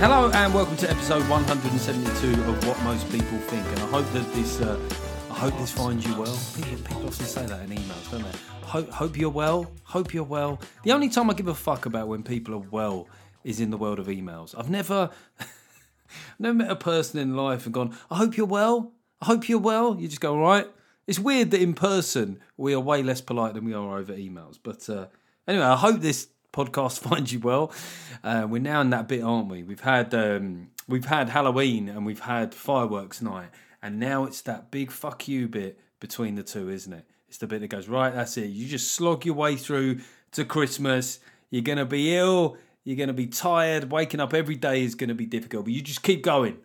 Hello and welcome to episode 172 of What Most People Think, and I hope that this, uh, I hope this finds you well. People, people often say that in emails, don't they? Hope, hope you're well. Hope you're well. The only time I give a fuck about when people are well is in the world of emails. I've never, never met a person in life and gone, I hope you're well. I hope you're well. You just go, all right. It's weird that in person we are way less polite than we are over emails. But uh, anyway, I hope this podcast finds you well. Uh, we're now in that bit, aren't we? We've had um, we've had Halloween and we've had fireworks night, and now it's that big fuck you bit between the two, isn't it? It's the bit that goes right. That's it. You just slog your way through to Christmas. You're gonna be ill. You're gonna be tired. Waking up every day is gonna be difficult, but you just keep going.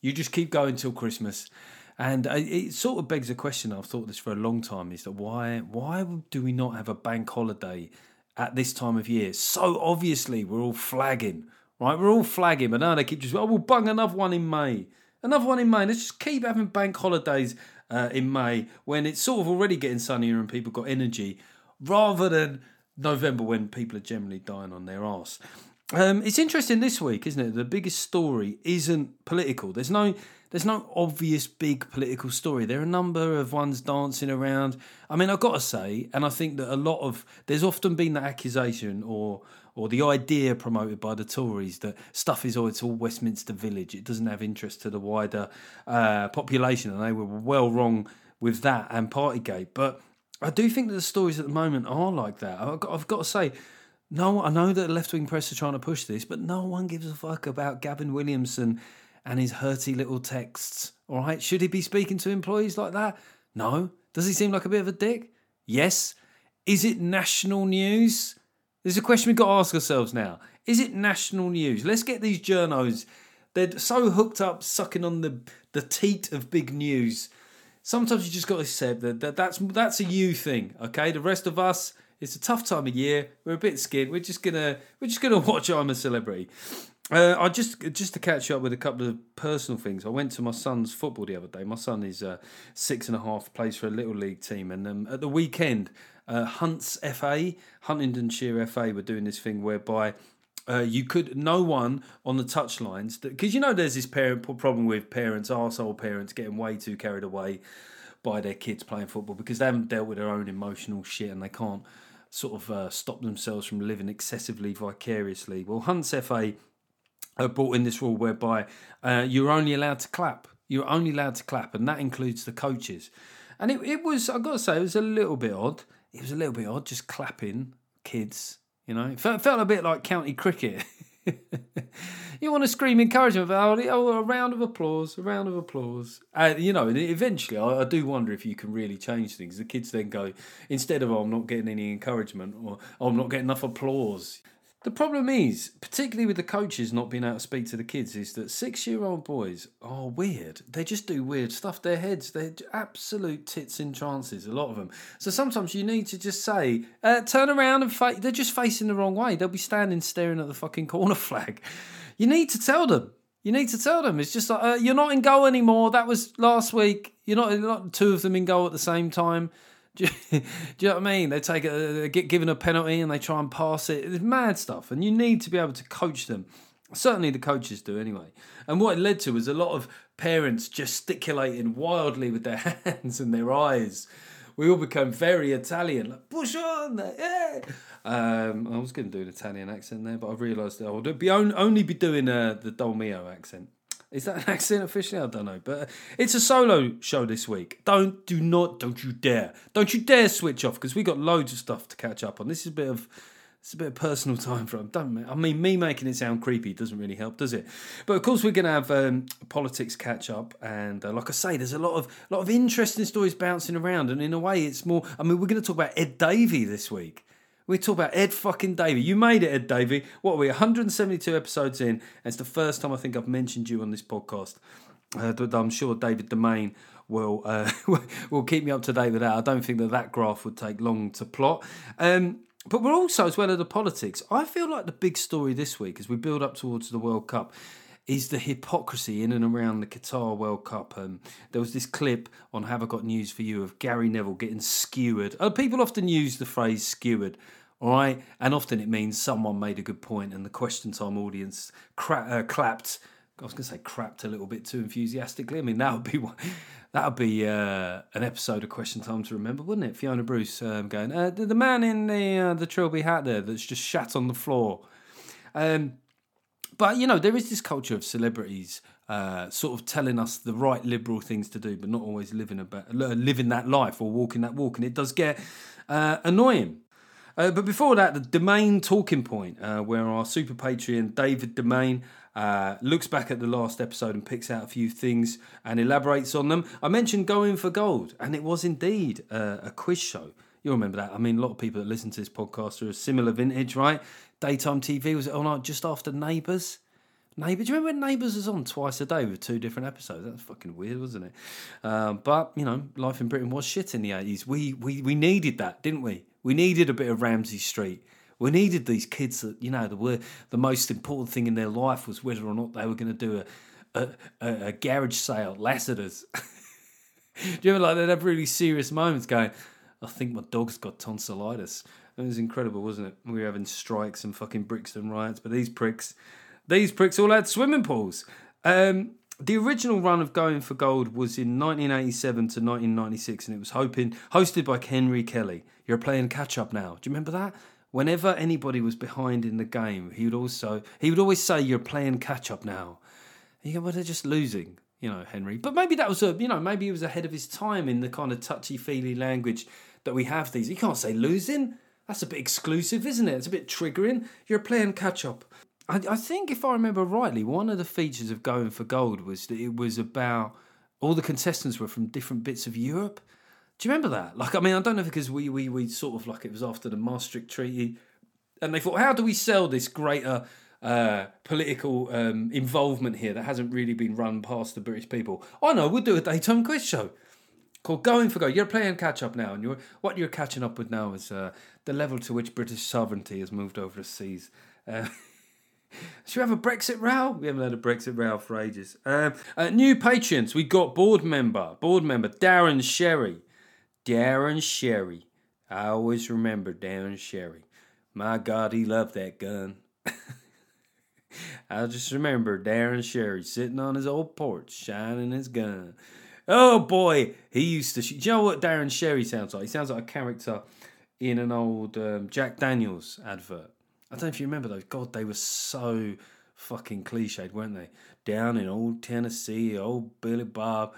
You just keep going till Christmas. And uh, it sort of begs a question. I've thought this for a long time: is that why why do we not have a bank holiday at this time of year? So obviously we're all flagging, right? We're all flagging, but now they keep just oh we'll bung another one in May, another one in May. Let's just keep having bank holidays uh, in May when it's sort of already getting sunnier and people got energy, rather than November when people are generally dying on their arse. Um, it's interesting this week, isn't it? The biggest story isn't political. There's no there's no obvious big political story. There are a number of ones dancing around. I mean, I've got to say, and I think that a lot of there's often been that accusation or or the idea promoted by the Tories that stuff is oh it's all Westminster Village. It doesn't have interest to the wider uh, population, and they were well wrong with that and Partygate. But I do think that the stories at the moment are like that. I've got, I've got to say. No, I know that the left wing press are trying to push this, but no one gives a fuck about Gavin Williamson and his hurty little texts. All right, should he be speaking to employees like that? No. Does he seem like a bit of a dick? Yes. Is it national news? There's a question we've got to ask ourselves now. Is it national news? Let's get these journos. They're so hooked up, sucking on the the teat of big news. Sometimes you just got to accept that, that that's that's a you thing. Okay, the rest of us, it's a tough time of year. We're a bit scared. We're just gonna we're just gonna watch I'm a Celebrity. Uh, I just just to catch up with a couple of personal things. I went to my son's football the other day. My son is uh, six and a half, plays for a little league team, and um, at the weekend, uh, Hunts FA, Huntingdonshire FA, were doing this thing whereby. Uh, you could no one on the touch touchlines because you know there's this parent problem with parents, arsehole parents getting way too carried away by their kids playing football because they haven't dealt with their own emotional shit and they can't sort of uh, stop themselves from living excessively vicariously. Well, Hunts FA brought in this rule whereby uh, you're only allowed to clap. You're only allowed to clap, and that includes the coaches. And it, it was, I've got to say, it was a little bit odd. It was a little bit odd just clapping kids, you know. It felt, felt a bit like county cricket. you want to scream encouragement it? Oh, a round of applause, a round of applause. Uh, you know, eventually I, I do wonder if you can really change things. The kids then go, instead of, oh, I'm not getting any encouragement or oh, I'm not getting enough applause. The problem is, particularly with the coaches not being able to speak to the kids, is that six year old boys are weird. They just do weird stuff. Their heads, they're absolute tits in trances, a lot of them. So sometimes you need to just say, uh, turn around and fa-. they're just facing the wrong way. They'll be standing staring at the fucking corner flag. You need to tell them. You need to tell them. It's just like, uh, you're not in goal anymore. That was last week. You're not, not two of them in goal at the same time. Do you, do you know what I mean? They take a, they get given a penalty and they try and pass it. It's mad stuff, and you need to be able to coach them. Certainly, the coaches do anyway. And what it led to was a lot of parents gesticulating wildly with their hands and their eyes. We all become very Italian, like push on, yeah. Um, I was going to do an Italian accent there, but I realised I would be only be doing uh, the Dolmio accent. Is that an accent officially? I don't know, but uh, it's a solo show this week. Don't do not don't you dare don't you dare switch off because we got loads of stuff to catch up on. This is a bit of it's a bit of personal time for him. Don't I mean me making it sound creepy doesn't really help, does it? But of course we're going to have um, politics catch up, and uh, like I say, there's a lot of lot of interesting stories bouncing around, and in a way, it's more. I mean, we're going to talk about Ed Davey this week. We talk about Ed fucking Davey. You made it, Ed Davey. What are we? 172 episodes in. It's the first time I think I've mentioned you on this podcast. Uh, I'm sure David Domain will uh, will keep me up to date with that. I don't think that that graph would take long to plot. Um, but we're also, as well as the politics, I feel like the big story this week as we build up towards the World Cup is the hypocrisy in and around the Qatar World Cup. Um, there was this clip on Have I Got News for You of Gary Neville getting skewered. Uh, people often use the phrase skewered, all right? And often it means someone made a good point and the question time audience cra- uh, clapped. I was going to say crapped a little bit too enthusiastically. I mean, that would be one- that would be uh, an episode of Question Time to remember, wouldn't it? Fiona Bruce um, going, uh, the, the man in the uh, the trilby hat there that's just shat on the floor. Um, but you know, there is this culture of celebrities uh, sort of telling us the right liberal things to do, but not always living about living that life or walking that walk, and it does get uh, annoying. Uh, but before that, the Domain talking point, uh, where our super Patreon David Domain uh, looks back at the last episode and picks out a few things and elaborates on them. I mentioned going for gold, and it was indeed uh, a quiz show. You'll remember that? I mean, a lot of people that listen to this podcast are a similar vintage, right? Daytime TV was it on like just after Neighbours? Neighbours, do you remember when Neighbours was on twice a day with two different episodes? That was fucking weird, wasn't it? Um, but you know, life in Britain was shit in the eighties. We we we needed that, didn't we? We needed a bit of Ramsey Street. We needed these kids that you know the the most important thing in their life was whether or not they were going to do a a, a, a garage sale at Lassiter's. do you ever like they'd have really serious moments going? I think my dog's got tonsillitis. It was incredible, wasn't it? We were having strikes and fucking Brixton riots, but these pricks, these pricks all had swimming pools. Um, the original run of Going for Gold was in 1987 to 1996, and it was hoping hosted by Henry Kelly. You're playing catch up now. Do you remember that? Whenever anybody was behind in the game, he would also he would always say, "You're playing catch up now." And you go, "Well, they're just losing." You know, Henry. But maybe that was a, you know, maybe he was ahead of his time in the kind of touchy feely language that we have these. You can't say losing. That's a bit exclusive, isn't it? It's a bit triggering. You're playing catch up. I, I think, if I remember rightly, one of the features of Going for Gold was that it was about all the contestants were from different bits of Europe. Do you remember that? Like, I mean, I don't know because we we we sort of like it was after the Maastricht Treaty, and they thought, how do we sell this greater uh, political um, involvement here that hasn't really been run past the British people? I know, we'll do a daytime quiz show called Going for Gold. You're playing catch up now, and you're what you're catching up with now is uh, the level to which British sovereignty has moved over the seas. Uh, should we have a Brexit row? We haven't had a Brexit row for ages. Um, uh, new patrons. We got board member, board member Darren Sherry. Darren Sherry. I always remember Darren Sherry. My God, he loved that gun. I just remember Darren Sherry sitting on his old porch, shining his gun. Oh boy, he used to. Sh- Do you know what Darren Sherry sounds like? He sounds like a character in an old um, Jack Daniels advert. I don't know if you remember those. God, they were so fucking cliched, weren't they? Down in old Tennessee, old Billy Bob,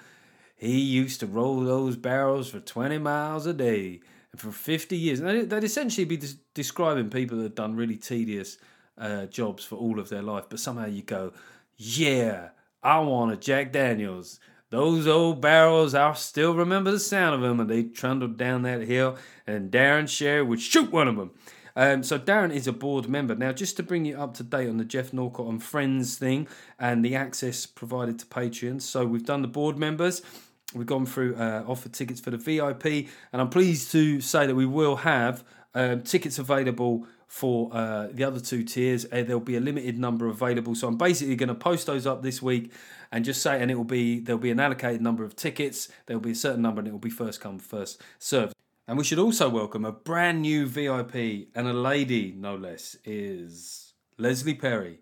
he used to roll those barrels for 20 miles a day and for 50 years. And they'd essentially be des- describing people that had done really tedious uh, jobs for all of their life. But somehow you go, yeah, I want a Jack Daniels. Those old barrels, I still remember the sound of them, and they trundled down that hill, and Darren Sherry would shoot one of them. Um, so Darren is a board member. Now, just to bring you up to date on the Geoff Norcott and Friends thing and the access provided to Patreon. So we've done the board members. We've gone through uh, offer tickets for the VIP, and I'm pleased to say that we will have um, tickets available for uh, the other two tiers. Uh, there'll be a limited number available, so I'm basically going to post those up this week and just say, and it will be there'll be an allocated number of tickets. There'll be a certain number, and it will be first come first served. And we should also welcome a brand new VIP and a lady, no less, is Leslie Perry.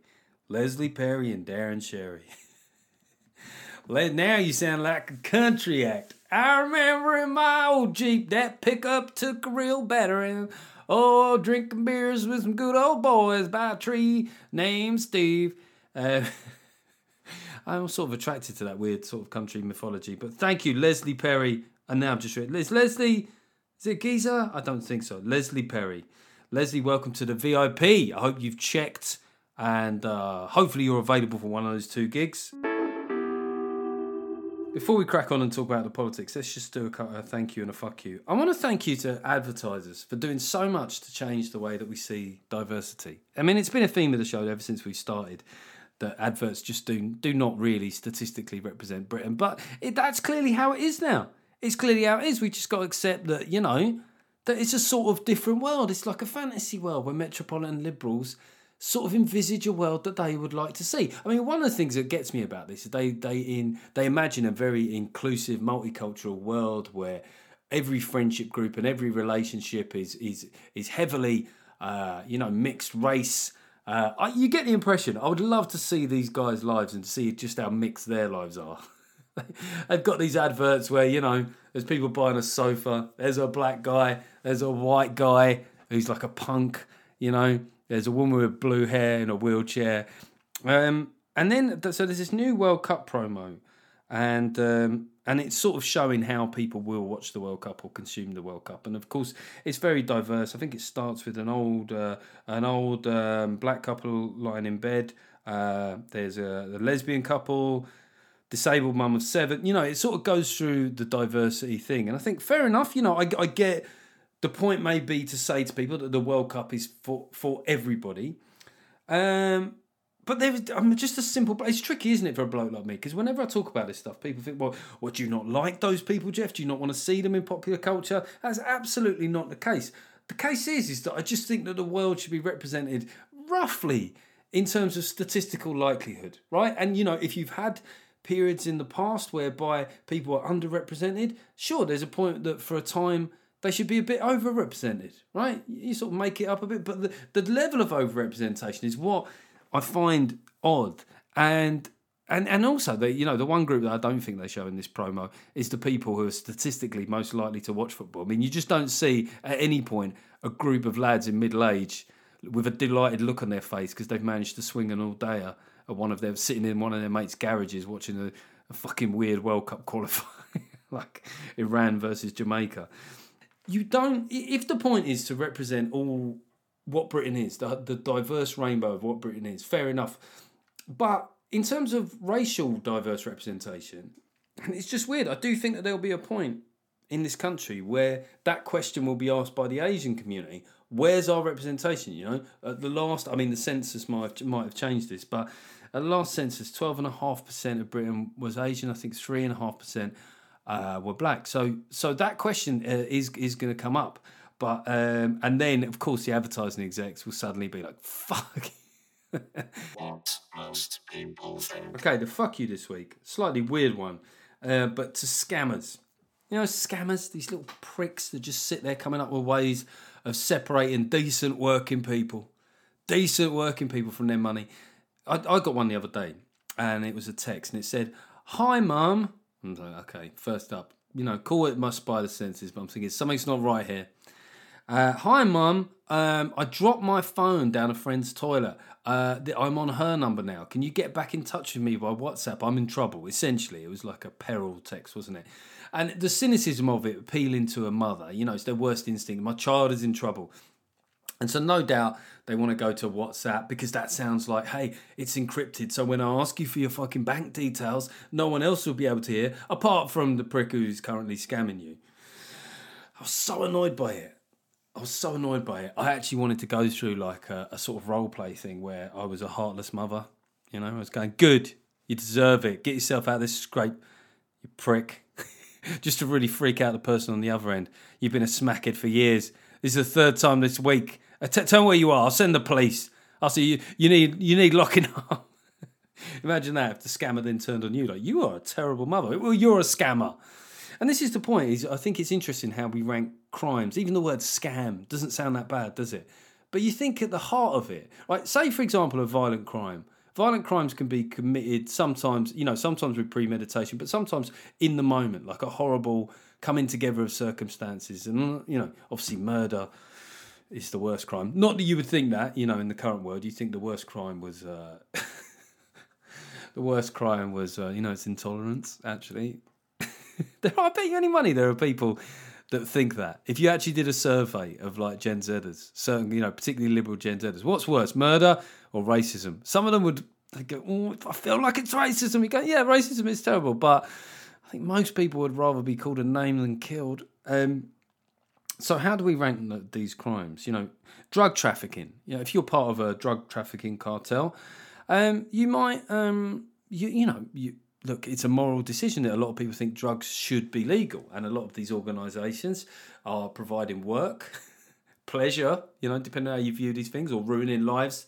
Leslie Perry and Darren Sherry. Now you sound like a country act. I remember in my old Jeep that pickup took a real battering. Oh, drinking beers with some good old boys by a tree named Steve. Uh, I'm sort of attracted to that weird sort of country mythology. But thank you, Leslie Perry. And now I'm just read. Is Leslie, is it Giza? I don't think so. Leslie Perry. Leslie, welcome to the VIP. I hope you've checked and uh, hopefully you're available for one of those two gigs. Before we crack on and talk about the politics, let's just do a, thank you and a fuck you. I want to thank you to advertisers for doing so much to change the way that we see diversity. I mean, it's been a theme of the show ever since we started that adverts just do do not really statistically represent Britain, but it, that's clearly how it is now. It's clearly how it is. We just got to accept that you know that it's a sort of different world. It's like a fantasy world where metropolitan liberals sort of envisage a world that they would like to see. I mean, one of the things that gets me about this is they they in they imagine a very inclusive, multicultural world where every friendship group and every relationship is is is heavily uh, you know mixed race. Uh, I, you get the impression. I would love to see these guys' lives and see just how mixed their lives are. They've got these adverts where you know there's people buying a sofa. There's a black guy. There's a white guy who's like a punk. You know, there's a woman with blue hair in a wheelchair. Um, and then so there's this new World Cup promo, and um, and it's sort of showing how people will watch the World Cup or consume the World Cup. And of course, it's very diverse. I think it starts with an old uh, an old um, black couple lying in bed. Uh, there's a, a lesbian couple disabled mum of seven. You know, it sort of goes through the diversity thing. And I think fair enough. You know, I, I get the point may be to say to people that the World Cup is for for everybody. Um, but there, I'm just a simple. It's tricky, isn't it, for a bloke like me? Because whenever I talk about this stuff, people think, "Well, what do you not like those people, Geoff? Do you not want to see them in popular culture?" That's absolutely not the case. The case is, is that I just think that the world should be represented roughly in terms of statistical likelihood, right? And you know, if you've had periods in the past whereby people are underrepresented, sure, there's a point that for a time they should be a bit overrepresented, right? You sort of make it up a bit, but the, the level of overrepresentation is what I find odd. And and and also the you know the one group that I don't think they show in this promo is the people who are statistically most likely to watch football. I mean, you just don't see at any point a group of lads in middle age with a delighted look on their face because they've managed to swing an all dayer one of them sitting in one of their mates' garages watching a, a fucking weird World Cup qualifying like Iran versus Jamaica. You don't if the point is to represent all what Britain is, the, the diverse rainbow of what Britain is, fair enough. But in terms of racial diverse representation, and it's just weird. I do think that there'll be a point in this country where that question will be asked by the Asian community. Where's our representation? You know, at the last, I mean, the census might might have changed this, but at the last census, twelve and a half percent of Britain was Asian. I think three and a half percent uh, were black. So, so that question uh, is is going to come up. But um, and then of course the advertising execs will suddenly be like, "Fuck." What most people think. Okay, the fuck you this week. Slightly weird one, uh, but to scammers. You know, scammers, these little pricks that just sit there coming up with ways of separating decent working people, decent working people from their money. I, I got one the other day, and it was a text, and it said, "Hi, mum." I'm like, okay, first up, you know, call it my spider senses, but I'm thinking something's not right here. Uh, hi, mum. Um, I dropped my phone down a friend's toilet. Uh, I'm on her number now. Can you get back in touch with me by WhatsApp? I'm in trouble. Essentially, it was like a peril text, wasn't it? And the cynicism of it, appealing to a mother, you know, it's their worst instinct. My child is in trouble. And so, no doubt, they want to go to WhatsApp because that sounds like, hey, it's encrypted. So, when I ask you for your fucking bank details, no one else will be able to hear, apart from the prick who's currently scamming you. I was so annoyed by it. I was so annoyed by it. I actually wanted to go through like a, a sort of role play thing where I was a heartless mother. You know, I was going, good, you deserve it. Get yourself out of this scrape, you prick. Just to really freak out the person on the other end. You've been a smackhead for years. This is the third time this week. Uh, t- tell me where you are. I'll send the police. I'll see you. You need you need locking up. Imagine that if the scammer then turned on you like you are a terrible mother. Well, you're a scammer. And this is the point. Is I think it's interesting how we rank crimes. Even the word scam doesn't sound that bad, does it? But you think at the heart of it, right? Say for example, a violent crime. Violent crimes can be committed sometimes, you know, sometimes with premeditation, but sometimes in the moment, like a horrible coming together of circumstances. And you know, obviously murder is the worst crime. Not that you would think that, you know, in the current world, you think the worst crime was. Uh, the worst crime was, uh, you know, it's intolerance. Actually, there, I bet you any money there are people that think that. If you actually did a survey of like Gen Zers, certain, you know, particularly liberal Gen Zers, what's worse, murder or racism? Some of them would go, oh, I feel like it's racism. You go, yeah, racism is terrible, but I think most people would rather be called a name than killed. Um, so how do we rank th- these crimes? You know, drug trafficking. You know, if you're part of a drug trafficking cartel, um, you might, um, you you know, you look. It's a moral decision that a lot of people think drugs should be legal, and a lot of these organisations are providing work, pleasure. You know, depending on how you view these things, or ruining lives.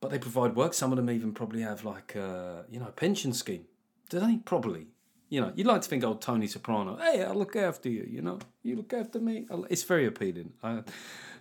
But they provide work. Some of them even probably have like a you know a pension scheme. Do they? Probably. You know, you'd like to think old Tony Soprano. Hey, I'll look after you. You know, you look after me. It's very appealing. I,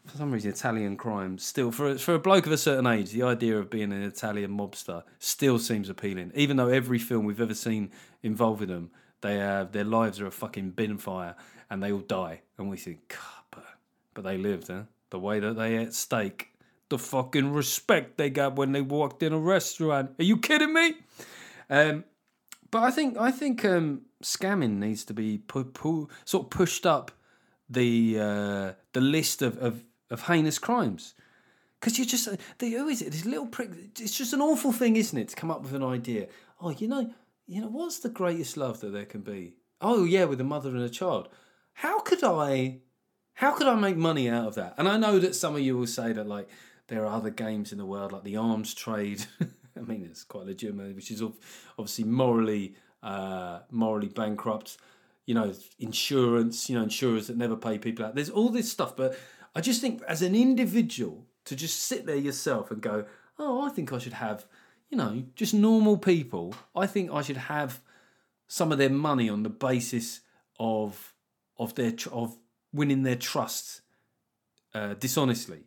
for some reason, Italian crime still for a, for a bloke of a certain age, the idea of being an Italian mobster still seems appealing. Even though every film we've ever seen involving them, they have their lives are a fucking bin fire and they all die, and we think, God, but but they lived, huh? The way that they ate steak, the fucking respect they got when they walked in a restaurant. Are you kidding me? Um, but I think I think um, scamming needs to be pu- pu- sort of pushed up the uh, the list of, of, of heinous crimes. Because you're just, who is it? This little prick. It's just an awful thing, isn't it, to come up with an idea? Oh, you know, you know, what's the greatest love that there can be? Oh, yeah, with a mother and a child. How could I, how could I make money out of that? And I know that some of you will say that like there are other games in the world like the arms trade. I mean, it's quite legitimate, which is obviously morally, uh, morally bankrupt you know, insurance, you know, insurers that never pay people out. There's all this stuff, but I just think as an individual to just sit there yourself and go, oh, I think I should have, you know, just normal people. I think I should have some of their money on the basis of of their of winning their trust uh, dishonestly.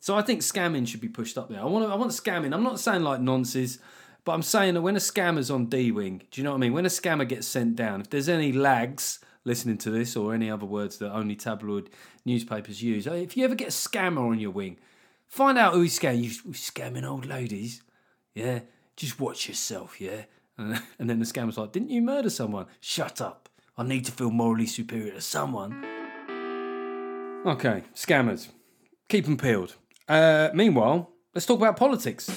So I think scamming should be pushed up there. I want to, I want scamming. I'm not saying like nonsense. But I'm saying that when a scammer's on D Wing, do you know what I mean? When a scammer gets sent down, if there's any lags listening to this or any other words that only tabloid newspapers use, if you ever get a scammer on your wing, find out who he's scamming. You scamming old ladies, yeah? Just watch yourself, yeah? And then the scammer's like, didn't you murder someone? Shut up. I need to feel morally superior to someone. Okay, scammers. Keep them peeled. Uh, meanwhile, let's talk about politics.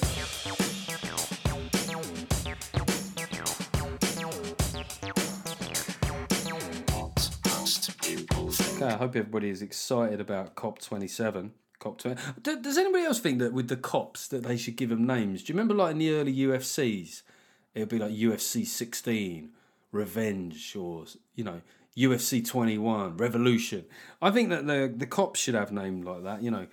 Okay, I hope everybody is excited about COP27. COP20. Does anybody else think that with the cops that they should give them names? Do you remember like in the early UFCs, it would be like UFC 16, Revenge, or you know UFC 21, Revolution. I think that the the cops should have names like that. You know,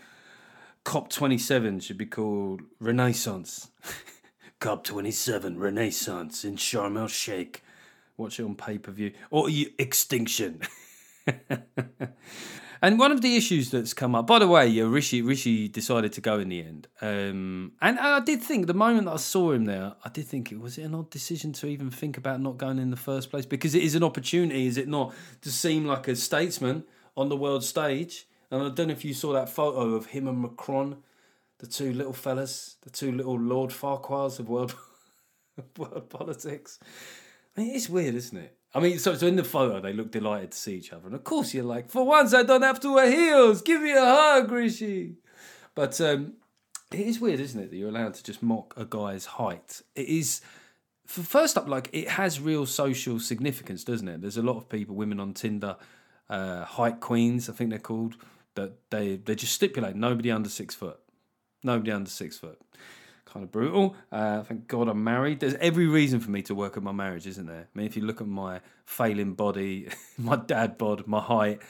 COP 27 should be called Renaissance. COP 27 Renaissance in Sharm el Sheikh. Watch it on pay per view or Extinction. and one of the issues that's come up, by the way, yeah, Rishi Rishi decided to go in the end, um, and I did think the moment that I saw him there, I did think it was it an odd decision to even think about not going in the first place because it is an opportunity, is it not, to seem like a statesman on the world stage. And I don't know if you saw that photo of him and Macron, the two little fellas, the two little Lord Farquaads of world world politics. I mean, it's weird, isn't it? I mean, so, so in the photo, they look delighted to see each other. And of course, you're like, for once, I don't have to wear heels. Give me a hug, Rishi. But um, it is weird, isn't it, that you're allowed to just mock a guy's height? It is, for first up, like, it has real social significance, doesn't it? There's a lot of people, women on Tinder, uh, height queens, I think they're called, that they, they just stipulate nobody under six foot. Nobody under six foot kind of brutal. Uh, thank God I'm married. There's every reason for me to work at my marriage, isn't there? I mean, if you look at my failing body, my dad bod, my height,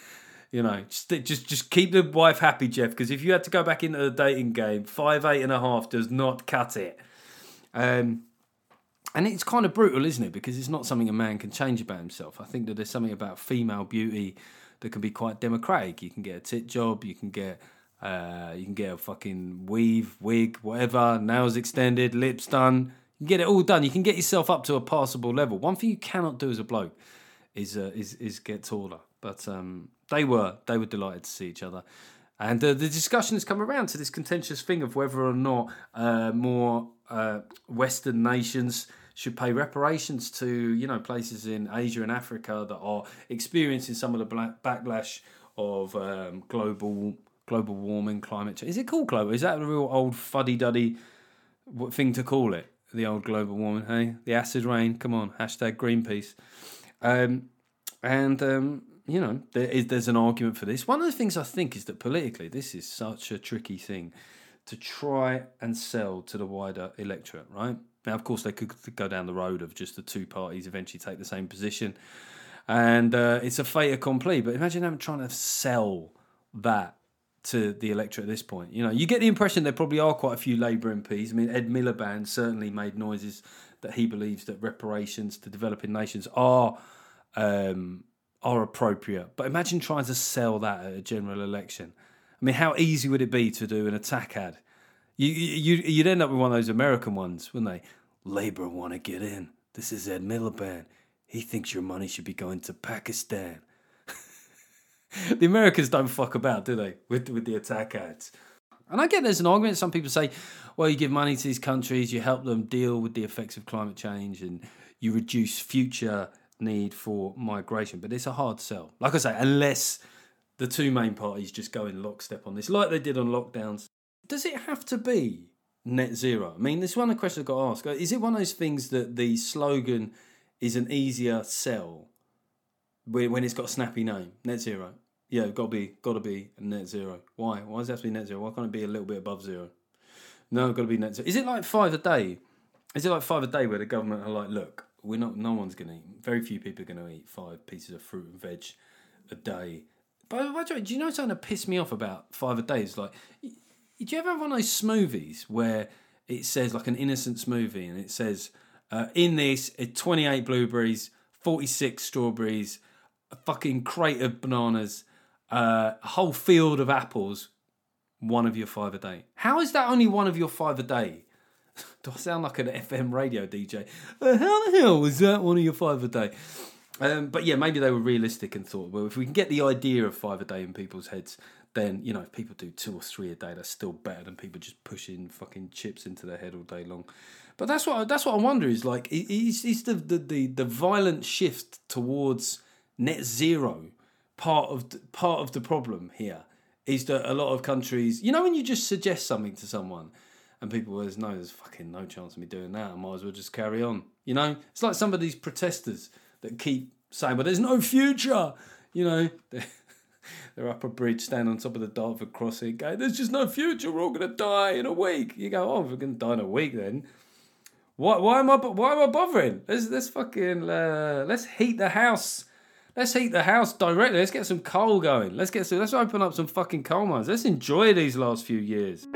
you know, just just just keep the wife happy, Geoff. Because if you had to go back into the dating game, five eight and a half does not cut it. Um, and it's kind of brutal, isn't it? Because it's not something a man can change about himself. I think that there's something about female beauty that can be quite democratic. You can get a tit job, you can get uh, you can get a fucking weave, wig, whatever, nails extended, lips done. You can get it all done. You can get yourself up to a passable level. One thing you cannot do as a bloke is uh, is is get taller. But um, they were they were delighted to see each other, and uh, the discussion has come around to this contentious thing of whether or not uh, more uh, Western nations should pay reparations to you know places in Asia and Africa that are experiencing some of the backlash of um, global global warming, climate change. Is it called global? Is that a real old fuddy duddy thing to call it? the old global warming, hey? The acid rain, come on, hashtag Greenpeace. Um, and, um, you know, there is, there's an argument for this. One of the things I think is that politically, this is such a tricky thing to try and sell to the wider electorate, right? Now, of course, they could go down the road of just the two parties eventually take the same position. And uh, it's a fait accompli. But imagine them trying to sell that to the electorate at this point. You know, you get the impression there probably are quite a few Labour MPs. I mean, Ed Miliband certainly made noises that he believes that reparations to developing nations are um, are appropriate. But imagine trying to sell that at a general election. I mean, how easy would it be to do an attack ad? You, you, you'd end up with one of those American ones, wouldn't they? Labour want to get in. This is Ed Miliband. He thinks your money should be going to Pakistan. the Americans don't fuck about, do they, with with the attack ads? And I get there's an argument. Some people say, well, you give money to these countries, you help them deal with the effects of climate change, and you reduce future need for migration. But it's a hard sell. Like I say, unless the two main parties just go in lockstep on this, like they did on lockdowns. Does it have to be net zero? I mean, this one of the questions I've got to ask. Is it one of those things that the slogan is an easier sell when it's got a snappy name, net zero? Yeah, got to be, got to be net zero. Why? Why does it have to be net zero? Why can't it be a little bit above zero? No, got to be net zero. Is it like five a day? Is it like five a day where the government are like, look, we're not, no one's going to eat, very few people are going to eat five pieces of fruit and veg a day. But, do you know something that pissed me off about five a day? Is like, do you ever have one of those smoothies where it says like an innocent smoothie and it says uh, in this uh, 28 blueberries, 46 strawberries, a fucking crate of bananas, uh, a whole field of apples, one of your five a day. How is that only one of your five a day? Do I sound like an FM radio DJ? Uh, how the hell is that one of your five a day? Um, but yeah, maybe they were realistic and thought, well, if we can get the idea of five a day in people's heads, then you know, if people do two or three a day, that's still better than people just pushing fucking chips into their head all day long. But that's what that's what I wonder is like is is the the the, the violent shift towards net zero part of the, part of the problem here is that a lot of countries, you know, when you just suggest something to someone and people there's no, there's fucking no chance of me doing that. I might as well just carry on. You know, it's like some of these protesters that keep saying, "But there's no future." You know, they're, up a bridge, stand on top of the Dartford crossing, going, "There's just no future. We're all gonna die in a week." You go, "Oh, we're gonna die in a week then." Why, why am I why am I bothering? Let's let's fucking uh, let's heat the house. Let's heat the house directly. Let's get some coal going. Let's get some, let's open up some fucking coal mines. Let's enjoy these last few years.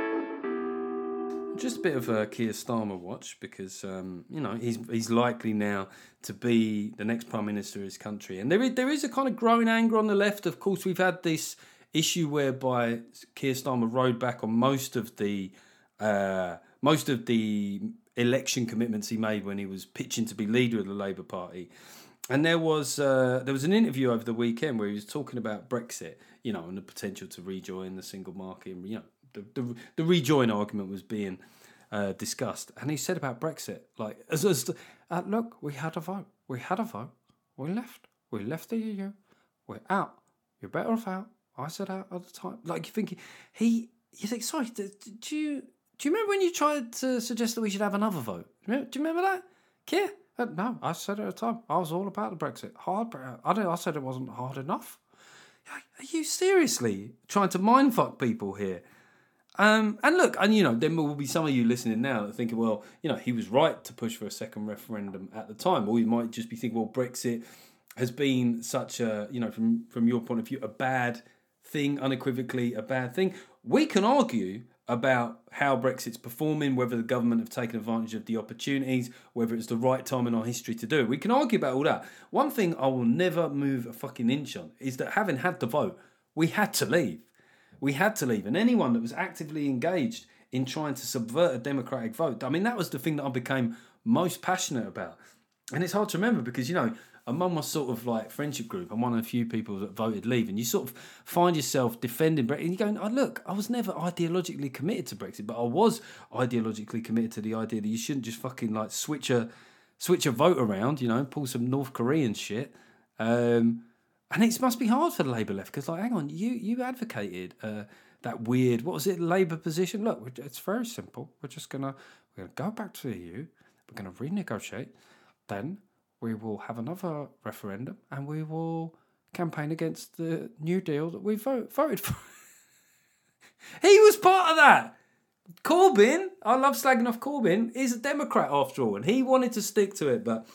Just a bit of a Keir Starmer watch because um, you know he's he's likely now to be the next prime minister of his country, and there is there is a kind of growing anger on the left. Of course, we've had this issue whereby Keir Starmer rode back on most of the uh, most of the election commitments he made when he was pitching to be leader of the Labour Party. And there was uh, there was an interview over the weekend where he was talking about Brexit, you know, and the potential to rejoin the single market. And, you know, the, the, the rejoin argument was being uh, discussed, and he said about Brexit, like, as, as uh, look, we had a vote, we had a vote, we left, we left the EU, we're out. You're better off out. I said out at the time. Like you're thinking, he, you think, sorry, do, do you do you remember when you tried to suggest that we should have another vote? Do you remember that? Yeah. Uh, no, I said at the time I was all about the Brexit. Hard. I don't. I said it wasn't hard enough. Are you seriously trying to mindfuck people here? Um, and look, and you know, there will be some of you listening now that thinking, well, you know, he was right to push for a second referendum at the time, or you might just be thinking, well, Brexit has been such a, you know, from from your point of view, a bad thing, unequivocally a bad thing. We can argue about how Brexit's performing, whether the government have taken advantage of the opportunities, whether it's the right time in our history to do it. We can argue about all that. One thing I will never move a fucking inch on is that having had the vote, we had to leave. We had to leave. And anyone that was actively engaged in trying to subvert a democratic vote, I mean, that was the thing that I became most passionate about. And it's hard to remember because, you know, among my sort of like friendship group, I'm one of the few people that voted leave, and you sort of find yourself defending Brexit, and you're going, "Oh, look, I was never ideologically committed to Brexit, but I was ideologically committed to the idea that you shouldn't just fucking like switch a switch a vote around, you know, pull some North Korean shit." Um, and it must be hard for the Labour left because, like, hang on, you you advocated uh, that weird what was it Labour position? Look, it's very simple. We're just gonna we're gonna go back to the EU. we're to renegotiate. Then we will have another referendum and we will campaign against the New Deal that we vote, voted for. he was part of that. Corbyn, I love slagging off Corbyn, is a Democrat after all, and he wanted to stick to it. But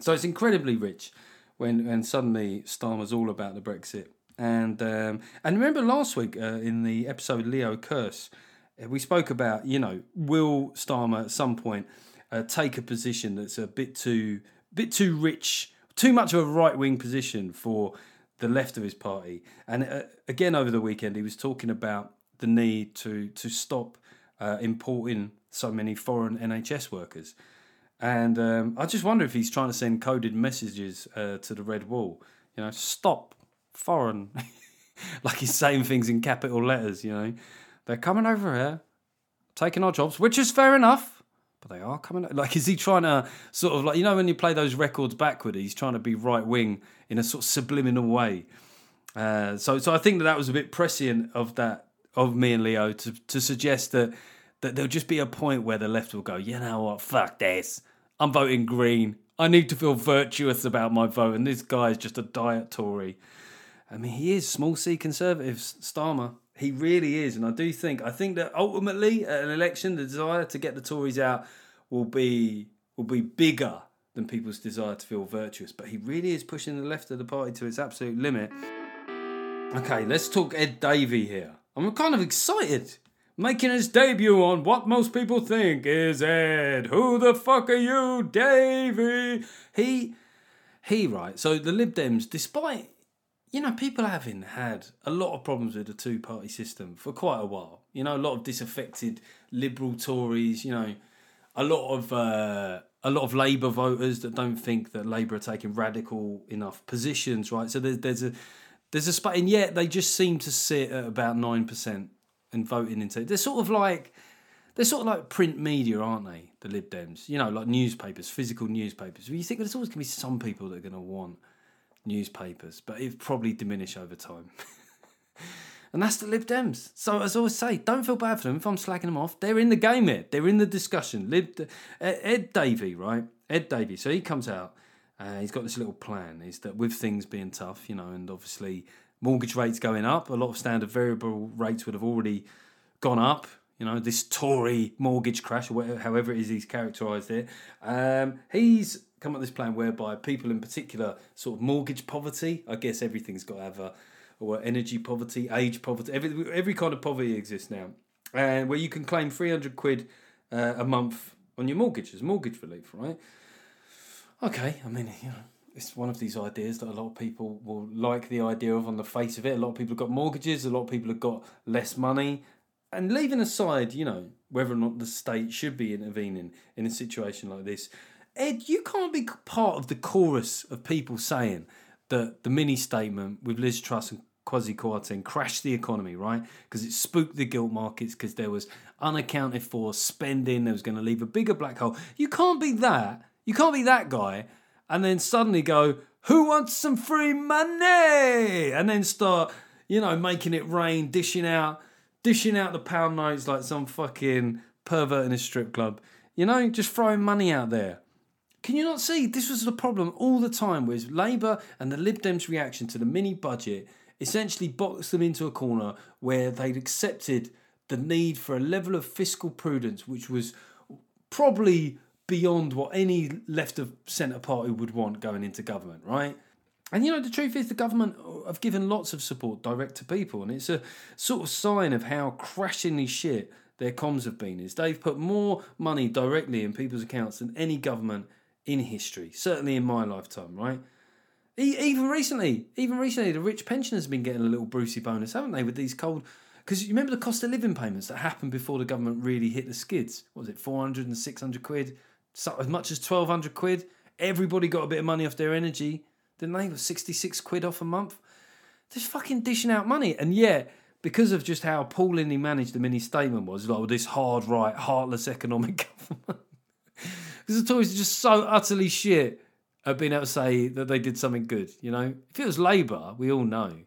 so it's incredibly rich when when suddenly Starmer's all about the Brexit. And um, and remember last week uh, in the episode Leo Kearse, uh, we spoke about you know will Starmer at some point uh, take a position that's a bit too bit too rich, too much of a right wing position for the left of his party. And uh, again over the weekend, he was talking about the need to to stop uh, importing so many foreign NHS workers. And um, I just wonder if he's trying to send coded messages uh, to the red wall. You know, stop foreign, like he's saying things in capital letters. You know, they're coming over here, taking our jobs, which is fair enough. But they are coming. Like, is he trying to sort of like you know when you play those records backward? He's trying to be right wing in a sort of subliminal way. Uh, so, so I think that that was a bit prescient of that of me and Leo to to suggest that that there'll just be a point where the left will go, you know what, fuck this. I'm voting Green. I need to feel virtuous about my vote, and this guy is just a diet Tory. I mean, he is small C conservative, Starmer. He really is, and I do think I think that ultimately at an election, the desire to get the Tories out will be will be bigger than people's desire to feel virtuous. But he really is pushing the left of the party to its absolute limit. Okay, let's talk Ed Davey here. I'm kind of excited. Making his debut on What Most People Think is Ed. Who the fuck are you, Davey? He, he, right. So the Lib Dems, despite, you know, people having had a lot of problems with the two party system for quite a while, you know, a lot of disaffected liberal Tories, you know, a lot of, uh, a lot of Labour voters that don't think that Labour are taking radical enough positions, right? So there's, there's a, there's a spot, and yet they just seem to sit at about 9% and voting into. They're sort of like they're sort of like print media, aren't they? The Lib Dems, you know, like newspapers, physical newspapers. Well, you think there's always going to be some people that are going to want newspapers, but it probably diminish over time. and that's the Lib Dems. So as I always say, don't feel bad for them if I'm slacking them off. They're in the game here. They're in the discussion. Lib Ed Davey, right? Ed Davey. So he comes out. Uh, he's got this little plan. Is that with things being tough, you know, and obviously mortgage rates going up. A lot of standard variable rates would have already gone up. You know, this Tory mortgage crash, or whatever, however it is he's characterised it. Um, he's come up with this plan whereby people in particular, sort of mortgage poverty, I guess everything's got to have a, or energy poverty, age poverty, every, every kind of poverty exists now. And where you can claim 300 quid uh, a month on your mortgage as mortgage relief, right? Okay, I mean, you know, it's one of these ideas that a lot of people will like the idea of on the face of it. A lot of people have got mortgages, a lot of people have got less money. And leaving aside, you know, whether or not the state should be intervening in a situation like this, Ed, you can't be part of the chorus of people saying that the mini statement with Liz Truss and Kwasi Kwarteng crashed the economy, right? Because it spooked the gilt markets because there was unaccounted for spending, that was going to leave a bigger black hole. You can't be that. You can't be that guy and then suddenly go, who wants some free money? And then start, you know, making it rain, dishing out, dishing out the pound notes like some fucking pervert in a strip club. You know, just throwing money out there. Can you not see this was the problem all the time with Labour and the Lib Dems' reaction to the mini budget essentially boxed them into a corner where they'd accepted the need for a level of fiscal prudence which was probably beyond what any left of centre party would want going into government, right? And you know, the truth is, the government have given lots of support direct to people, and it's a sort of sign of how crashingly shit their comms have been. Is they've put more money directly in people's accounts than any government in history, certainly in my lifetime, right? Even recently, even recently, the rich pensioners have been getting a little Brucey bonus, haven't they, with these cold? Because you remember the cost of living payments that happened before the government really hit the skids? What was it 400 and 600 quid? So, as much as 1200 quid. Everybody got a bit of money off their energy, didn't they? 66 quid off a month. Just fucking dishing out money. And yet, because of just how appallingly managed the mini statement was, like this hard right, heartless economic government. because the Tories are just so utterly shit at being able to say that they did something good. You know, if it was Labour, we all know,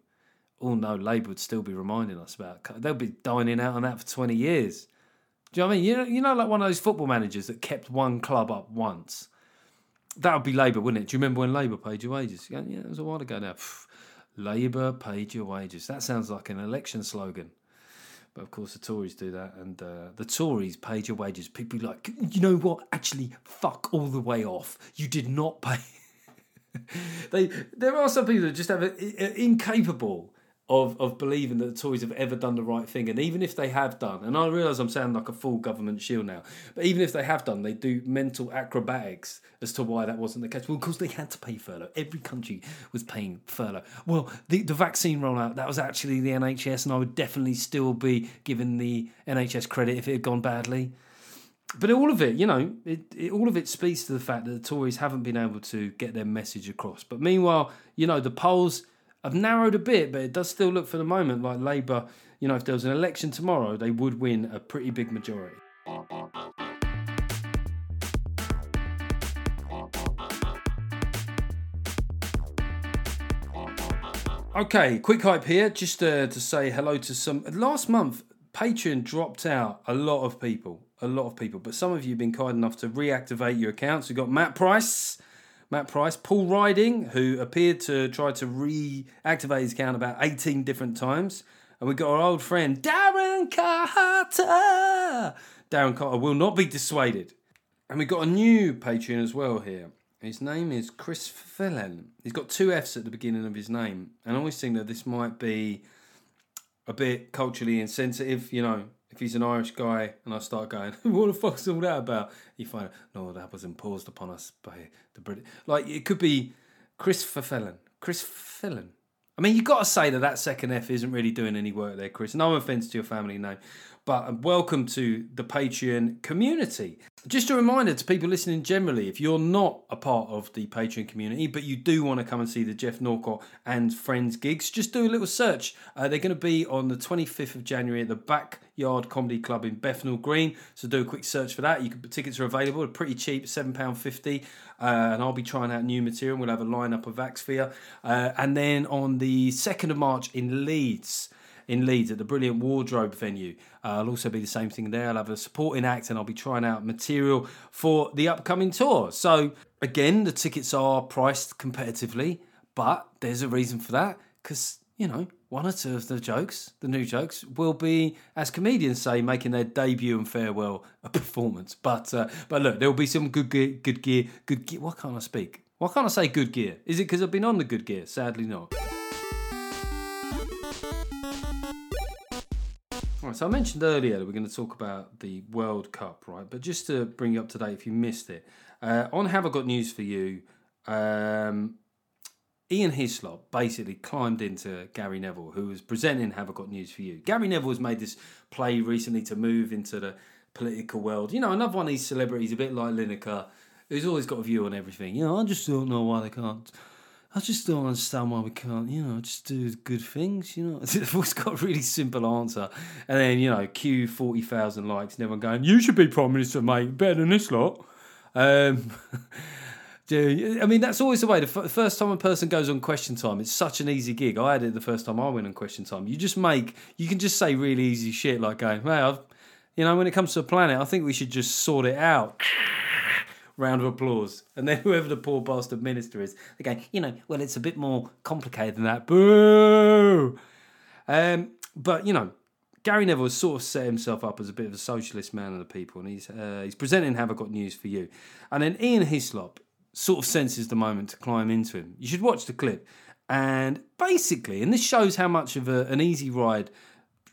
all know Labour would still be reminding us about. They'll be dining out on that for twenty years. Do you know what I mean? You know, you know, like one of those football managers that kept one club up once. That would be Labour, wouldn't it? Do you remember when Labour paid your wages? Yeah, it was a while ago now. Labour paid your wages. That sounds like an election slogan. But of course, the Tories do that, and uh, the Tories paid your wages. People like, you know what? Actually, fuck all the way off. You did not pay. they there are some people that just have a, incapable of of believing that the Tories have ever done the right thing, and even if they have done, and I realise I'm sounding like a full government shield now, but even if they have done, they do mental acrobatics as to why that wasn't the case. Well, because they had to pay furlough. Every country was paying furlough. Well, the the vaccine rollout that was actually the NHS, and I would definitely still be giving the NHS credit if it had gone badly. But all of it, you know, it, it, all of it speaks to the fact that the Tories haven't been able to get their message across. But meanwhile, you know, the polls have narrowed a bit, but it does still look for the moment like Labour, you know, if there was an election tomorrow, they would win a pretty big majority. Okay, quick hype here, just uh, to say hello to some. Last month, Patreon dropped out a lot of people, a lot of people, but some of you have been kind enough to reactivate your accounts. We've got Matt Price, Matt Price, Paul Riding, who appeared to try to reactivate his account about 18 different times. And we've got our old friend Darren Carter. Darren Carter will not be dissuaded. And we've got a new Patreon as well here. His name is Chris Phelan. He's got two F's at the beginning of his name. And I always think that this might be a bit culturally insensitive, you know, if he's an Irish guy and I start going, what the fuck's all that about? You find, no, that was imposed upon us by the British. Like, it could be Chris Felon. Chris Felon. I mean, you've got to say that that second F isn't really doing any work there, Chris. No offense to your family name. But welcome to the Patreon community. Just a reminder to people listening generally if you're not a part of the Patreon community, but you do want to come and see the Geoff Norcott and Friends gigs, just do a little search. Uh, they're going to be on the 25th of January at the Backyard Comedy Club in Bethnal Green. So do a quick search for that. You can, tickets are available, they're pretty cheap, £7.50. Uh, and I'll be trying out new material. We'll have a lineup of acts. Uh, and then on the 2nd of March in Leeds, in Leeds at the brilliant Wardrobe venue. Uh, I'll also be the same thing there. I'll have a supporting act and I'll be trying out material for the upcoming tour. So, again, the tickets are priced competitively, but there's a reason for that because, you know, one or two of the jokes, the new jokes, will be, as comedians say, making their debut and farewell performance. But uh, but look, there will be some good gear, good gear, good gear. Why can't I speak? Why can't I say good gear? Is it because I've been on the good gear? Sadly, not. Right, so I mentioned earlier that we're going to talk about the World Cup, right? But just to bring you up to date, if you missed it, uh, on Have I Got News for You, um, Ian Hislop basically climbed into Gary Neville, who was presenting Have I Got News for You. Gary Neville has made this play recently to move into the political world. You know, another one of these celebrities, a bit like Lineker, who's always got a view on everything. You know, I just don't know why they can't I just don't understand why we can't, you know, just do good things, you know. Always got a really simple answer. And then, you know, Q 40,000 likes and everyone going, you should be Prime Minister, mate, better than this lot. Um, I mean, that's always the way. The first time a person goes on Question Time, it's such an easy gig. I had it the first time I went on Question Time. You just make, you can just say really easy shit like going, hey, I've, you know, when it comes to a planet, I think we should just sort it out round of applause. And then whoever the poor bastard minister is, they go, you know, well, it's a bit more complicated than that. Boo! Um, but, you know, Gary Neville has sort of set himself up as a bit of a socialist man of the people, and he's uh, he's presenting Have I Got News for You. And then Ian Hislop sort of senses the moment to climb into him. You should watch the clip. And basically, and this shows how much of a, an easy ride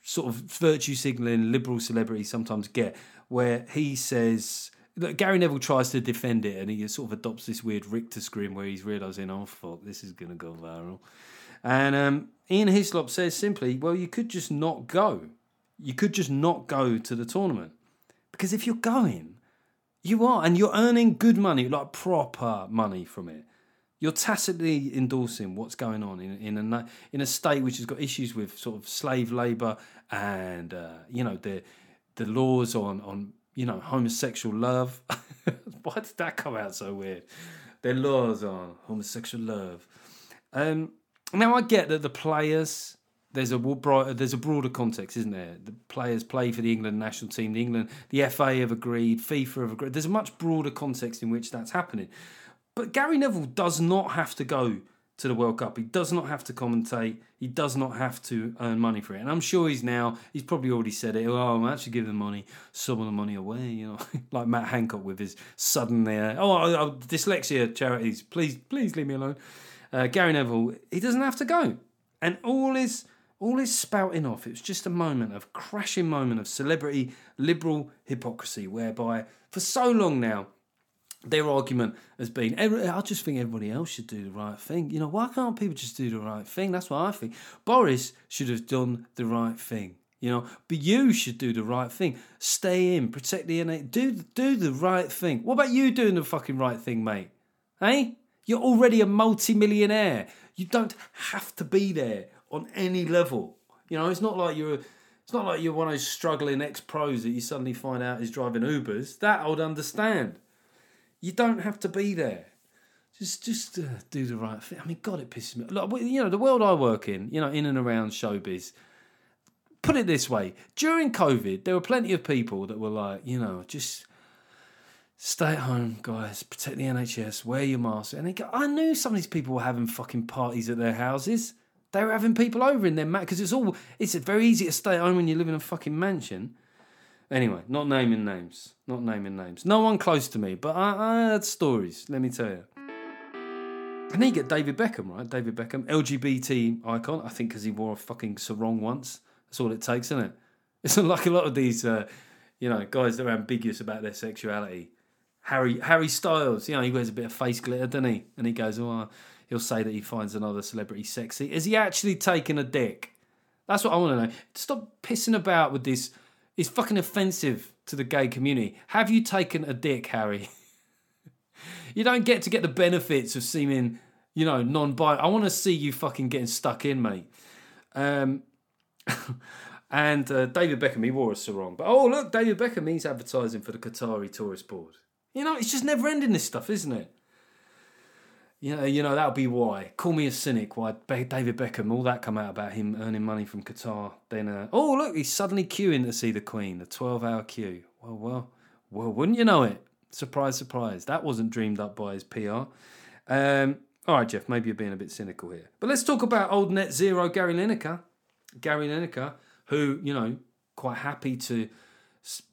sort of virtue signalling liberal celebrities sometimes get, where he says, Gary Neville tries to defend it, and he sort of adopts this weird Richter scream where he's realizing, "Oh fuck, this is going to go viral." And um, Ian Hislop says simply, "Well, you could just not go. You could just not go to the tournament because if you're going, you are, and you're earning good money, like proper money from it. You're tacitly endorsing what's going on in in a in a state which has got issues with sort of slave labor and uh, you know the the laws on on you know, homosexual love. Why did that come out so weird? Their laws on homosexual love. Um, now I get that the players there's a there's a broader context, isn't there? The players play for the England national team. The England, the FA have agreed, FIFA have agreed. There's a much broader context in which that's happening. But Gary Neville does not have to go to the World Cup. He does not have to commentate. He does not have to earn money for it. And I'm sure he's now, he's probably already said it. Oh, I'm actually giving money, some of the money away, you know, like Matt Hancock with his sudden, uh, oh, oh, dyslexia charities, please, please leave me alone. Uh, Gary Neville, he doesn't have to go. And all his, all his spouting off, it was just a moment of crashing moment of celebrity liberal hypocrisy, whereby for so long now, their argument has been, I just think everybody else should do the right thing. You know, why can't people just do the right thing? That's what I think. Boris should have done the right thing. You know, but you should do the right thing. Stay in, protect the NA, do do the right thing. What about you doing the fucking right thing, mate? Hey, you're already a multi-millionaire. You don't have to be there on any level. You know, it's not like you're. It's not like you're one of those struggling ex-pros that you suddenly find out is driving Ubers. That I would understand. You don't have to be there. Just, just uh, do the right thing. I mean, God, it pisses me. Look, you know, the world I work in, you know, in and around showbiz. Put it this way: during COVID, there were plenty of people that were like, you know, just stay at home, guys, protect the NHS, wear your mask. And they go, I knew some of these people were having fucking parties at their houses. They were having people over in their mat because it's all. It's very easy to stay at home when you live in a fucking mansion. Anyway, not naming names. Not naming names. No one close to me, but I, I heard stories, let me tell you. And then you get David Beckham, right? David Beckham, LGBT icon, I think because he wore a fucking sarong once. That's all it takes, isn't it? It's like a lot of these, uh, you know, guys that are ambiguous about their sexuality. Harry Harry Styles, you know, he wears a bit of face glitter, doesn't he? And he goes, oh, he'll say that he finds another celebrity sexy. Is he actually taking a dick? That's what I want to know. Stop pissing about with this. It's fucking offensive to the gay community. Have you taken a dick, Harry? you don't get to get the benefits of seeming, you know, non-bi. I want to see you fucking getting stuck in, mate. Um, and uh, David Beckham, he wore a sarong. But oh, look, David Beckham, he's advertising for the Qatari Tourist Board. You know, it's just never ending this stuff, isn't it? You know, you know that'll be why. Call me a cynic. Why David Beckham? All that come out about him earning money from Qatar. Then, uh, oh look, he's suddenly queuing to see the Queen. A twelve-hour queue. Well, well, well, wouldn't you know it? Surprise, surprise. That wasn't dreamed up by his PR. Um, all right, Geoff. Maybe you're being a bit cynical here, but let's talk about old net zero Gary Lineker. Gary Lineker, who you know, quite happy to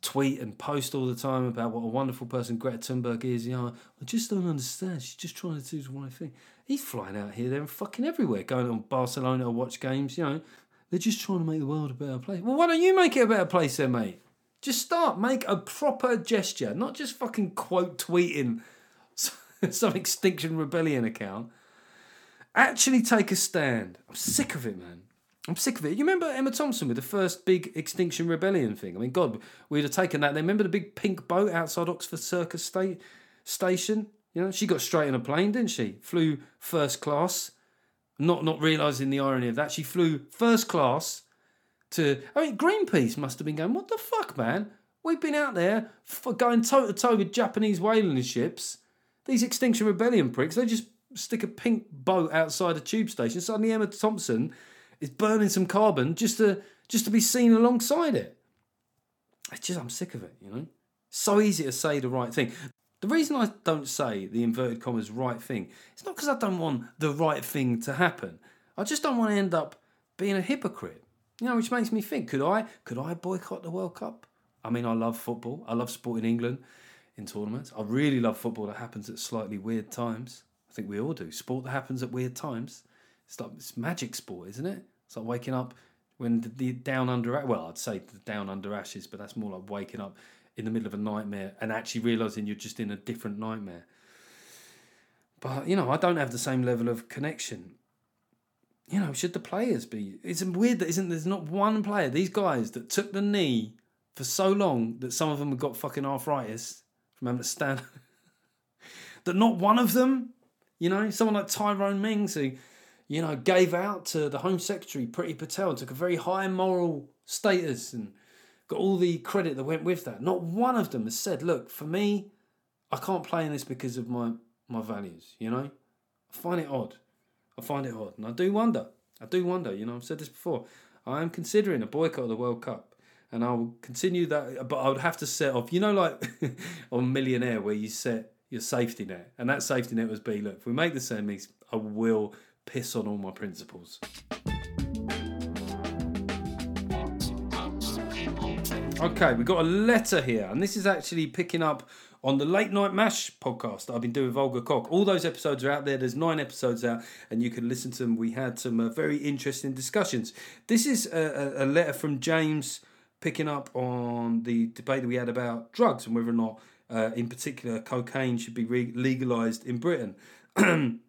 tweet and post all the time about what a wonderful person Greta Thunberg is. You know, I just don't understand. She's just trying to do the right thing. He's flying out here, there, and fucking everywhere, going to Barcelona to watch games. You know, they're just trying to make the world a better place. Well, why don't you make it a better place then, mate? Just start, make a proper gesture, not just fucking quote tweeting some Extinction Rebellion account. Actually take a stand. I'm sick of it, man. I'm sick of it. You remember Emma Thompson with the first big Extinction Rebellion thing? I mean, God, we'd have taken that. They remember the big pink boat outside Oxford Circus sta- station? You know, she got straight on a plane, didn't she? Flew first class, not not realising the irony of that. She flew first class to. I mean, Greenpeace must have been going, "What the fuck, man? We've been out there for going toe to toe with Japanese whaling ships. These Extinction Rebellion pricks, they just stick a pink boat outside a tube station. Suddenly, Emma Thompson is burning some carbon just to just to be seen alongside it. It's just I'm sick of it. You know, so easy to say the right thing. The reason I don't say the inverted commas right thing, it's not because I don't want the right thing to happen. I just don't want to end up being a hypocrite. You know, which makes me think: could I could I boycott the World Cup? I mean, I love football. I love supporting England in tournaments. I really love football that happens at slightly weird times. I think we all do. Sport that happens at weird times. It's like it's magic sport, isn't it? It's like waking up when the, the down under well, I'd say the down under ashes, but that's more like waking up in the middle of a nightmare and actually realizing you're just in a different nightmare. But you know, I don't have the same level of connection. You know, should the players be? It's weird that isn't there's not one player. These guys that took the knee for so long that some of them have got fucking arthritis from having to stand. that not one of them, you know, someone like Tyrone Mings who, you know, gave out to the Home Secretary, Priti Patel, took a very high moral status and got all the credit that went with that. Not one of them has said, look, for me, I can't play in this because of my, my values, you know? I find it odd. I find it odd. And I do wonder. I do wonder. You know, I've said this before. I am considering a boycott of the World Cup, and I will continue that. But I would have to set off. You know, like on Millionaire, where you set your safety net, and that safety net was be look. If we make the semis, I will piss on all my principles. Okay, we got a letter here, and this is actually picking up on the Late Night Mash podcast that I've been doing with Olga Koch. All those episodes are out there. There's nine episodes out, and you can listen to them. We had some uh, very interesting discussions. This is a, a, letter from James picking up on the debate that we had about drugs and whether or not, uh, in particular, cocaine should be re- legalized in Britain.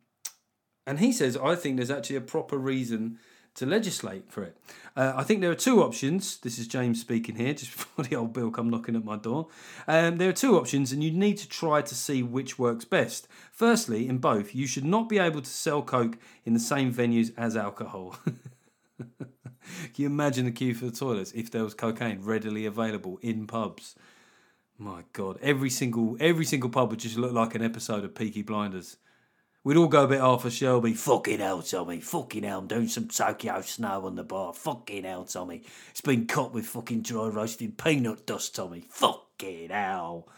and he says, I think there's actually a proper reason to legislate for it. Uh, I think there are two options. This is James speaking here, just before the old bill come knocking at my door. Um, there are two options, and you need to try to see which works best. Firstly, in both, you should not be able to sell coke in the same venues as alcohol. Can you imagine the queue for the toilets if there was cocaine readily available in pubs? My God, every single every single pub would just look like an episode of Peaky Blinders. We'd all go a bit off Arthur Shelby. Fucking hell, Tommy. Fucking hell, I'm doing some Tokyo snow on the bar. Fucking hell, Tommy. It's been cut with fucking dry roasted peanut dust, Tommy. Fucking hell.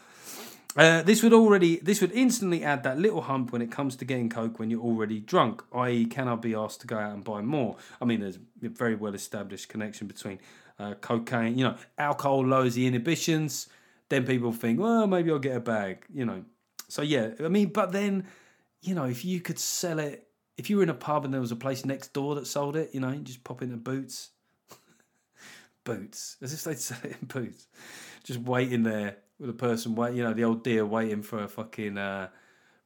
Uh, this would already, this would instantly add that little hump when it comes to getting coke when you're already drunk. I.e., can I be asked to go out and buy more? I mean, there's a very well established connection between uh, cocaine. You know, alcohol lowers the inhibitions. Then people think, well, maybe I'll get a bag. You know, so yeah. I mean, but then you know, if you could sell it, if you were in a pub and there was a place next door that sold it, you know, you just pop into Boots. boots, as if they'd sell it in Boots. Just waiting there with a person, wait, you know, the old dear waiting for a fucking uh,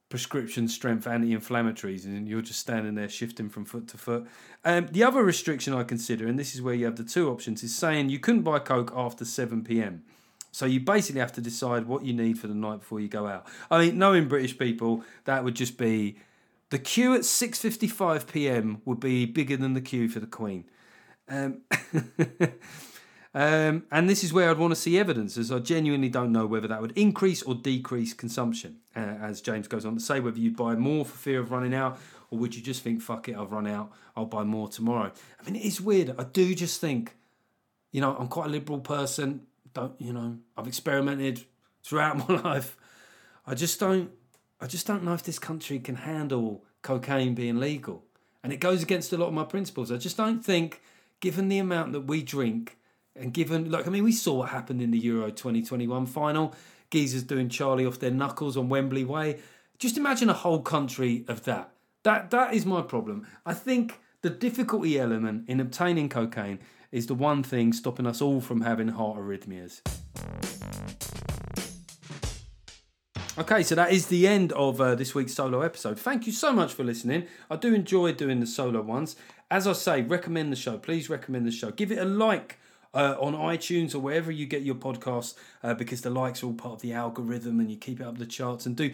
prescription strength anti-inflammatories, and you're just standing there shifting from foot to foot. Um, the other restriction I consider, and this is where you have the two options, is saying you couldn't buy coke after seven p.m. So you basically have to decide what you need for the night before you go out. I mean, knowing British people, that would just be the queue at 6:55 p.m. would be bigger than the queue for the Queen. Um, um, and this is where I'd want to see evidence, as I genuinely don't know whether that would increase or decrease consumption. Uh, as James goes on to say, whether you'd buy more for fear of running out, or would you just think, fuck it, I've run out, I'll buy more tomorrow. I mean, it is weird. I do just think, you know, I'm quite a liberal person don't you know I've experimented throughout my life. I just don't I just don't know if this country can handle cocaine being legal. And it goes against a lot of my principles. I just don't think given the amount that we drink and given like I mean we saw what happened in the Euro 2021 final, geezers doing Charlie off their knuckles on Wembley Way. Just imagine a whole country of that. That that is my problem. I think the difficulty element in obtaining cocaine is the one thing stopping us all from having heart arrhythmias. Okay, so that is the end of uh, this week's solo episode. Thank you so much for listening. I do enjoy doing the solo ones. As I say, recommend the show. Please recommend the show. Give it a like uh, on iTunes or wherever you get your podcasts uh, because the likes are all part of the algorithm and you keep it up the charts. And do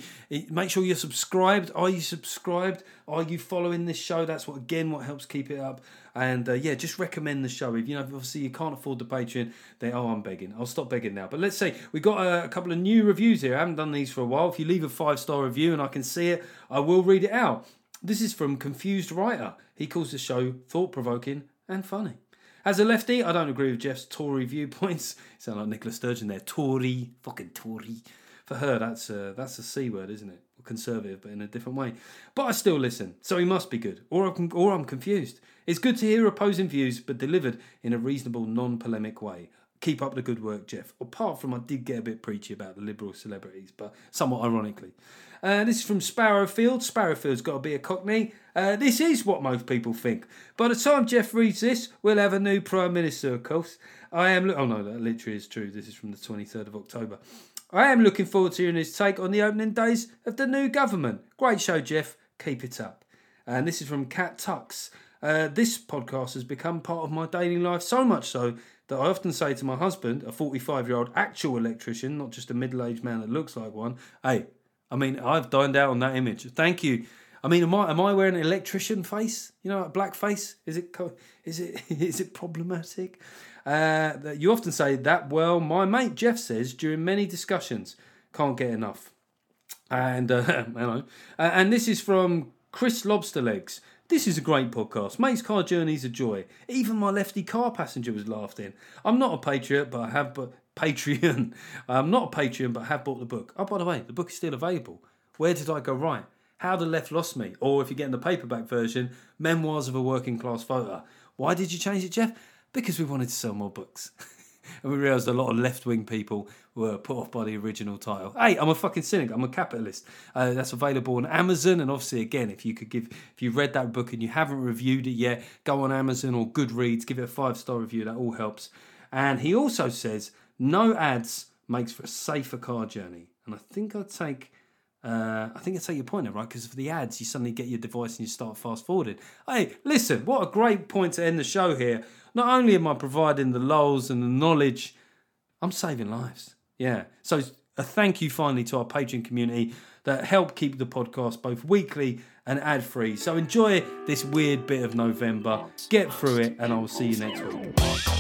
make sure you're subscribed. Are you subscribed? Are you following this show? That's what again what helps keep it up. And uh, yeah, just recommend the show. If you know, obviously you can't afford the Patreon, then oh, I'm begging. I'll stop begging now. But let's say we got a, a couple of new reviews here. I haven't done these for a while. If you leave a five star review and I can see it, I will read it out. This is from Confused Writer. He calls the show thought provoking and funny. As a lefty, I don't agree with Geoff's Tory viewpoints. sound like Nicola Sturgeon there. Tory, fucking Tory. For her, that's a, that's a C word, isn't it? Conservative, but in a different way. But I still listen, so he must be good. Or I'm, or I'm confused. It's good to hear opposing views, but delivered in a reasonable, non polemic way. Keep up the good work, Geoff. Apart from I did get a bit preachy about the liberal celebrities, but somewhat ironically. Uh, this is from Sparrowfield. Sparrowfield's got to be a cockney. Uh, this is what most people think. By the time Geoff reads this, we'll have a new Prime Minister, of course. I am. Lo- oh no, that literally is true. This is from the 23rd of October. I am looking forward to hearing his take on the opening days of the new government. Great show, Geoff. Keep it up. And this is from Cat Tux. Uh, this podcast has become part of my daily life so much so that I often say to my husband, a 45 year old actual electrician, not just a middle aged man that looks like one, hey, I mean, I've dined out on that image. Thank you. I mean, am I am I wearing an electrician face? You know, a black face? Is it is it is it problematic? Uh, you often say that. Well, my mate Geoff says during many discussions, can't get enough. And uh, know, and this is from Chris Lobster Legs. This is a great podcast. Makes car journeys a joy. Even my lefty car passenger was laughed in. I'm not a patriot, but I have but Patreon. I'm not a Patreon, but I have bought the book. Oh, by the way, the book is still available. Where did I go right? How the Left Lost Me, or if you're getting the paperback version, Memoirs of a Working Class Voter. Why did you change it, Geoff? Because we wanted to sell more books. and we realised a lot of left wing people were put off by the original title. Hey, I'm a fucking cynic. I'm a capitalist. Uh, that's available on Amazon, and obviously, again, if you could give, if you read that book and you haven't reviewed it yet, go on Amazon or Goodreads, give it a five star review. That all helps. And he also says no ads makes for a safer car journey. And I think I'd take. Uh, I think I take your point there, right? Because for the ads, you suddenly get your device and you start fast forwarding. Hey, listen, what a great point to end the show here. Not only am I providing the lols and the knowledge, I'm saving lives. Yeah. So a thank you finally to our Patreon community that help keep the podcast both weekly and ad free. So enjoy this weird bit of November, get through it, and I will see you next week.